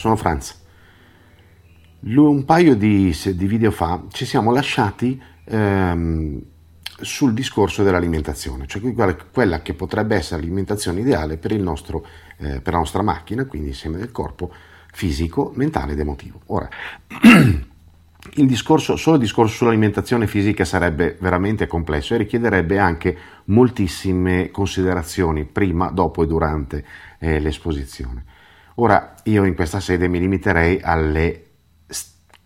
sono Franz. Un paio di, di video fa ci siamo lasciati ehm, sul discorso dell'alimentazione, cioè quella che potrebbe essere l'alimentazione ideale per, nostro, eh, per la nostra macchina, quindi insieme del corpo fisico, mentale ed emotivo. Ora, il discorso, solo il discorso sull'alimentazione fisica sarebbe veramente complesso e richiederebbe anche moltissime considerazioni prima, dopo e durante eh, l'esposizione. Ora, io in questa sede mi limiterei alle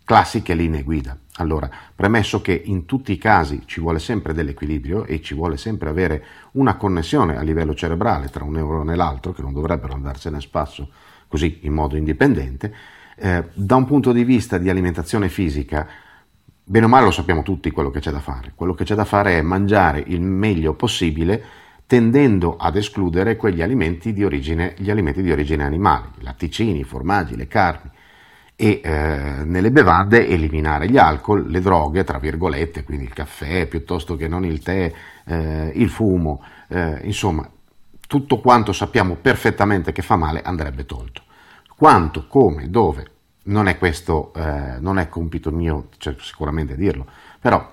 classiche linee guida. Allora, premesso che in tutti i casi ci vuole sempre dell'equilibrio e ci vuole sempre avere una connessione a livello cerebrale tra un neurone e l'altro, che non dovrebbero andarsene a spasso così in modo indipendente, eh, da un punto di vista di alimentazione fisica, bene o male lo sappiamo tutti quello che c'è da fare. Quello che c'è da fare è mangiare il meglio possibile tendendo ad escludere quegli alimenti di origine, gli alimenti di origine animale, i latticini, i formaggi, le carni, e eh, nelle bevande eliminare gli alcol, le droghe, tra virgolette, quindi il caffè piuttosto che non il tè, eh, il fumo, eh, insomma, tutto quanto sappiamo perfettamente che fa male andrebbe tolto. Quanto, come, dove, non è questo, eh, non è compito mio cioè, sicuramente dirlo, però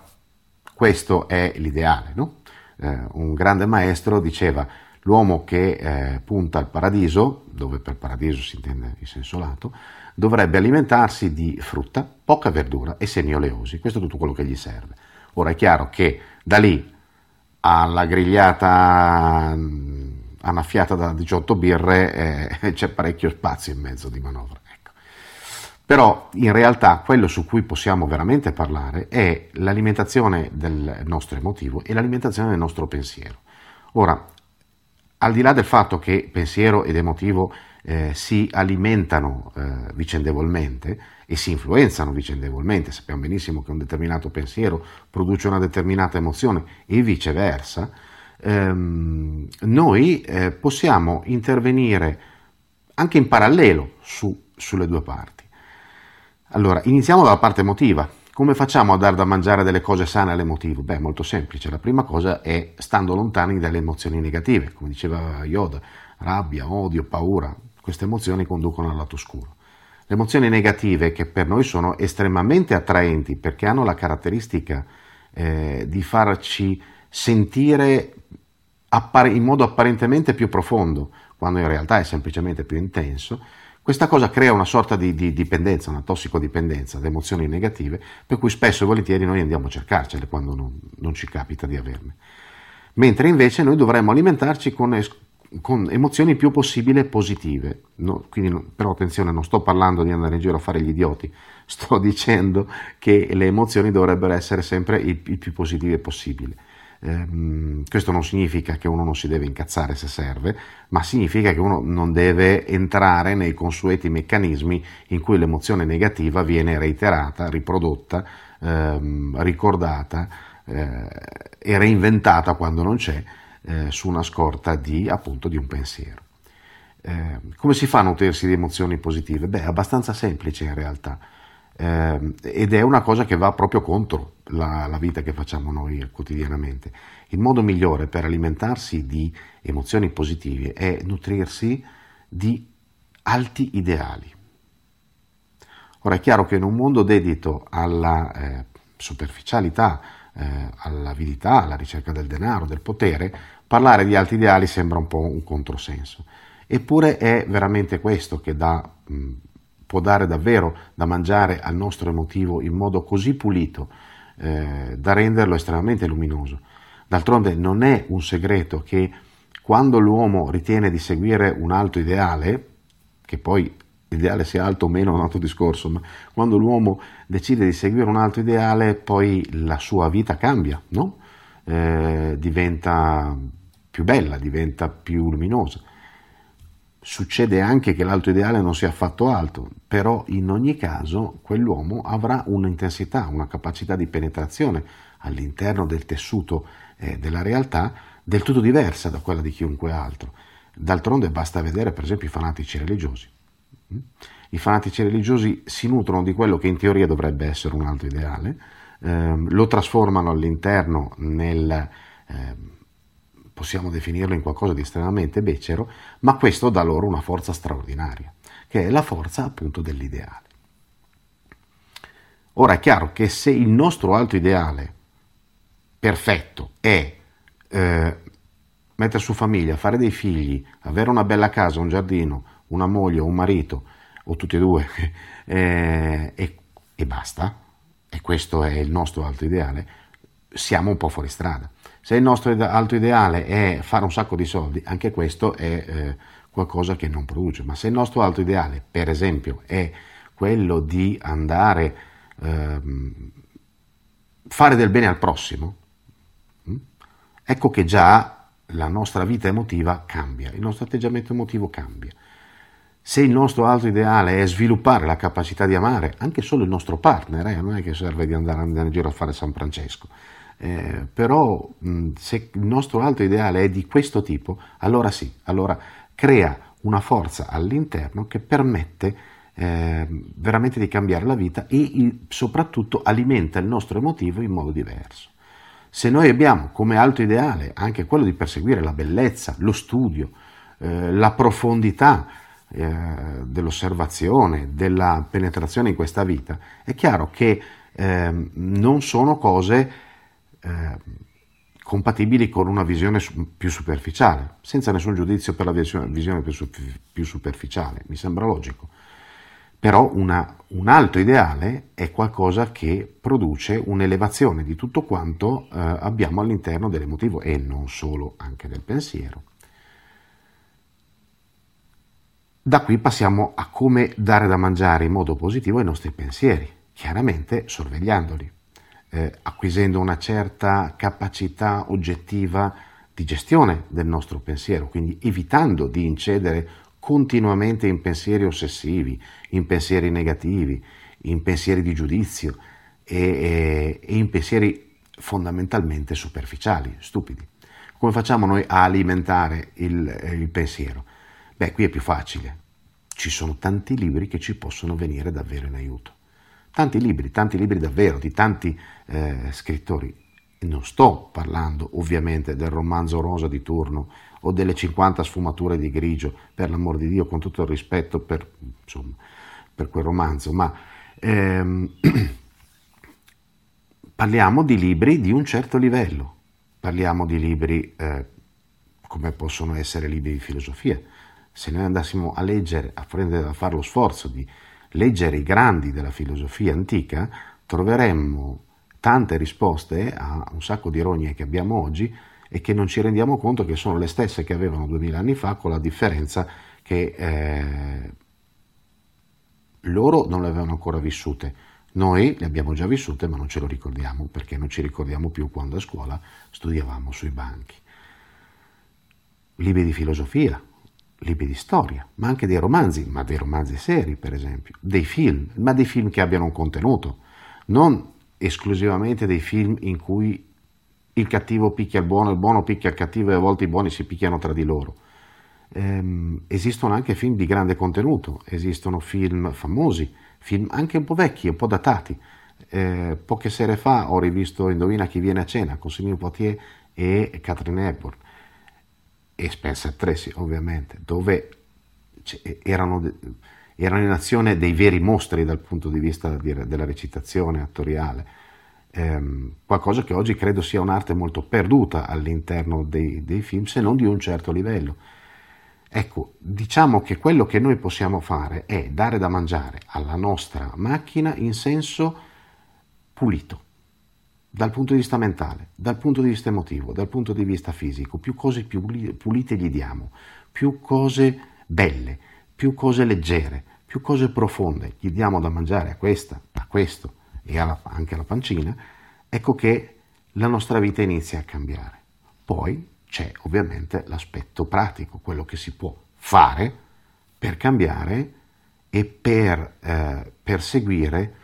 questo è l'ideale. No? Eh, un grande maestro diceva l'uomo che eh, punta al paradiso, dove per paradiso si intende in senso lato, dovrebbe alimentarsi di frutta, poca verdura e semi oleosi. Questo è tutto quello che gli serve. Ora è chiaro che da lì alla grigliata mm, annaffiata da 18 birre eh, c'è parecchio spazio in mezzo di manovra. Però in realtà quello su cui possiamo veramente parlare è l'alimentazione del nostro emotivo e l'alimentazione del nostro pensiero. Ora, al di là del fatto che pensiero ed emotivo eh, si alimentano eh, vicendevolmente e si influenzano vicendevolmente, sappiamo benissimo che un determinato pensiero produce una determinata emozione e viceversa, ehm, noi eh, possiamo intervenire anche in parallelo su, sulle due parti. Allora, iniziamo dalla parte emotiva. Come facciamo a dar da mangiare delle cose sane all'emotivo? Beh, molto semplice. La prima cosa è stando lontani dalle emozioni negative, come diceva Yoda, rabbia, odio, paura, queste emozioni conducono al lato oscuro. Le emozioni negative, che per noi sono estremamente attraenti perché hanno la caratteristica eh, di farci sentire appare- in modo apparentemente più profondo, quando in realtà è semplicemente più intenso, questa cosa crea una sorta di, di dipendenza, una tossicodipendenza ad emozioni negative, per cui spesso e volentieri noi andiamo a cercarcele quando non, non ci capita di averne. Mentre invece noi dovremmo alimentarci con, con emozioni più possibile positive. No, quindi, però attenzione, non sto parlando di andare in giro a fare gli idioti, sto dicendo che le emozioni dovrebbero essere sempre il, il più positive possibile. Eh, questo non significa che uno non si deve incazzare se serve, ma significa che uno non deve entrare nei consueti meccanismi in cui l'emozione negativa viene reiterata, riprodotta, ehm, ricordata eh, e reinventata quando non c'è eh, su una scorta di, appunto, di un pensiero. Eh, come si fa a nutrirsi di emozioni positive? Beh, è abbastanza semplice in realtà eh, ed è una cosa che va proprio contro la, la, vita che facciamo noi quotidianamente. Il modo migliore per alimentarsi di emozioni positive è nutrirsi di alti ideali. Ora è chiaro che in un mondo dedito alla eh, superficialità, eh, all'avidità, alla ricerca del denaro, del potere, parlare di alti ideali sembra un po' un controsenso. Eppure è veramente questo che dà, mh, può dare davvero da mangiare al nostro emotivo in modo così pulito eh, da renderlo estremamente luminoso. D'altronde non è un segreto che quando l'uomo ritiene di seguire un alto ideale, che poi l'ideale sia alto o meno è un altro discorso, ma quando l'uomo decide di seguire un altro ideale, poi la sua vita cambia, no? eh, diventa più bella, diventa più luminosa. Succede anche che l'alto ideale non sia affatto alto, però in ogni caso quell'uomo avrà un'intensità, una capacità di penetrazione all'interno del tessuto eh, della realtà del tutto diversa da quella di chiunque altro. D'altronde basta vedere per esempio i fanatici religiosi i fanatici religiosi si nutrono di quello che in teoria dovrebbe essere un alto ideale, ehm, lo trasformano all'interno nel, eh, possiamo definirlo in qualcosa di estremamente becero, ma questo dà loro una forza straordinaria, che è la forza appunto dell'ideale. Ora è chiaro che se il nostro alto ideale perfetto è eh, mettere su famiglia, fare dei figli, avere una bella casa, un giardino, una moglie, un marito, o tutti e due, eh, e, e basta, e questo è il nostro alto ideale, siamo un po' fuori strada. Se il nostro alto ideale è fare un sacco di soldi, anche questo è eh, qualcosa che non produce. Ma se il nostro alto ideale, per esempio, è quello di andare ehm, fare del bene al prossimo, hm, ecco che già la nostra vita emotiva cambia, il nostro atteggiamento emotivo cambia. Se il nostro alto ideale è sviluppare la capacità di amare anche solo il nostro partner, eh, non è che serve di andare in giro a fare San Francesco, eh, però mh, se il nostro alto ideale è di questo tipo, allora sì, allora crea una forza all'interno che permette eh, veramente di cambiare la vita e il, soprattutto alimenta il nostro emotivo in modo diverso. Se noi abbiamo come alto ideale anche quello di perseguire la bellezza, lo studio, eh, la profondità, eh, dell'osservazione, della penetrazione in questa vita, è chiaro che eh, non sono cose eh, compatibili con una visione più superficiale, senza nessun giudizio per la visione più, più superficiale, mi sembra logico. Però una, un alto ideale è qualcosa che produce un'elevazione di tutto quanto eh, abbiamo all'interno dell'emotivo e non solo, anche del pensiero. Da qui passiamo a come dare da mangiare in modo positivo ai nostri pensieri, chiaramente sorvegliandoli, eh, acquisendo una certa capacità oggettiva di gestione del nostro pensiero, quindi evitando di incedere continuamente in pensieri ossessivi, in pensieri negativi, in pensieri di giudizio e, e, e in pensieri fondamentalmente superficiali, stupidi. Come facciamo noi a alimentare il, il pensiero? Beh, qui è più facile. Ci sono tanti libri che ci possono venire davvero in aiuto. Tanti libri, tanti libri davvero, di tanti eh, scrittori. Non sto parlando ovviamente del romanzo rosa di turno o delle 50 sfumature di grigio, per l'amor di Dio, con tutto il rispetto per, insomma, per quel romanzo, ma ehm, parliamo di libri di un certo livello, parliamo di libri eh, come possono essere libri di filosofia, se noi andassimo a leggere, a, prendere, a fare lo sforzo di leggere i grandi della filosofia antica, troveremmo tante risposte a un sacco di rogne che abbiamo oggi e che non ci rendiamo conto che sono le stesse che avevano duemila anni fa, con la differenza che eh, loro non le avevano ancora vissute. Noi le abbiamo già vissute, ma non ce lo ricordiamo perché non ci ricordiamo più quando a scuola studiavamo sui banchi. Libri di filosofia, libri di storia, ma anche dei romanzi, ma dei romanzi seri per esempio, dei film, ma dei film che abbiano un contenuto, non esclusivamente dei film in cui il cattivo picchia il buono, il buono picchia il cattivo e a volte i buoni si picchiano tra di loro. Ehm, esistono anche film di grande contenuto, esistono film famosi, film anche un po' vecchi, un po' datati. Eh, poche sere fa ho rivisto Indovina chi viene a cena con Sidney Poitier e Catherine Hepburn e Spencer Tracy ovviamente, dove erano, erano, in azione dei veri mostri dal punto di vista della recitazione attoriale, ehm, qualcosa che oggi credo sia un'arte molto perduta all'interno dei, dei film, se non di un certo livello. Ecco, diciamo che quello che noi possiamo fare è dare da mangiare alla nostra macchina in senso pulito dal punto di vista mentale, dal punto di vista emotivo, dal punto di vista fisico, più cose più pulite gli diamo, più cose belle, più cose leggere, più cose profonde gli diamo da mangiare a questa, a questo e alla, anche alla pancina, ecco che la nostra vita inizia a cambiare. Poi c'è ovviamente l'aspetto pratico, quello che si può fare per cambiare e per eh, perseguire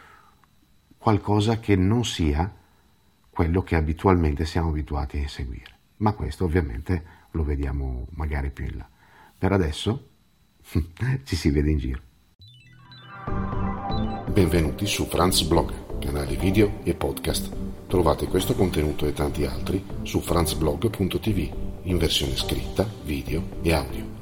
qualcosa che non sia quello che abitualmente siamo abituati a seguire. Ma questo ovviamente lo vediamo magari più in là. Per adesso ci si vede in giro. Benvenuti su Franz Blog, canale video e podcast. Trovate questo contenuto e tanti altri su franzblog.tv in versione scritta, video e audio.